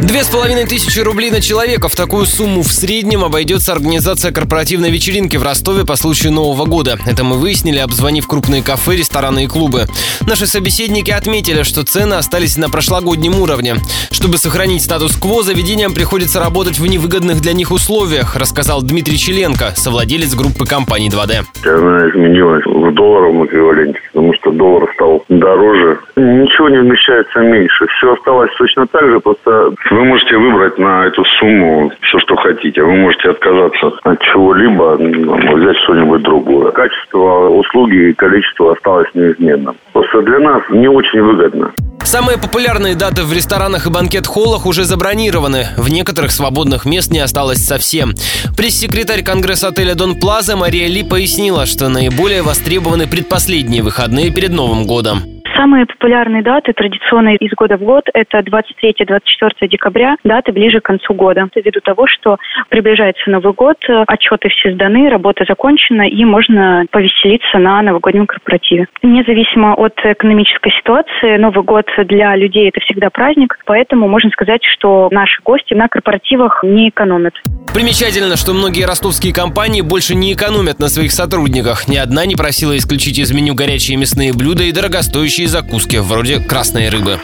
Две с половиной тысячи рублей на человека. В такую сумму в среднем обойдется организация корпоративной вечеринки в Ростове по случаю Нового года. Это мы выяснили, обзвонив крупные кафе, рестораны и клубы. Наши собеседники отметили, что цены остались на прошлогоднем уровне. Чтобы сохранить статус-кво, заведениям приходится работать в невыгодных для них условиях, рассказал Дмитрий Челенко, совладелец группы компаний 2D. Она изменилась в долларовом эквиваленте, потому что доллар стал дороже. Ничего не вмещается меньше. Все осталось точно так же, просто вы можете выбрать на эту сумму все, что хотите. Вы можете отказаться от чего-либо, взять что-нибудь другое. Качество услуги и количество осталось неизменным. Просто для нас не очень выгодно. Самые популярные даты в ресторанах и банкет-холлах уже забронированы. В некоторых свободных мест не осталось совсем. Пресс-секретарь Конгресс-отеля Дон Плаза Мария Ли пояснила, что наиболее востребованы предпоследние выходные перед Новым годом. Самые популярные даты традиционные из года в год – это 23-24 декабря, даты ближе к концу года. Ввиду того, что приближается Новый год, отчеты все сданы, работа закончена, и можно повеселиться на новогоднем корпоративе. Независимо от экономической ситуации, Новый год для людей – это всегда праздник, поэтому можно сказать, что наши гости на корпоративах не экономят. Примечательно, что многие ростовские компании больше не экономят на своих сотрудниках. Ни одна не просила исключить из меню горячие мясные блюда и дорогостоящие закуски, вроде красной рыбы.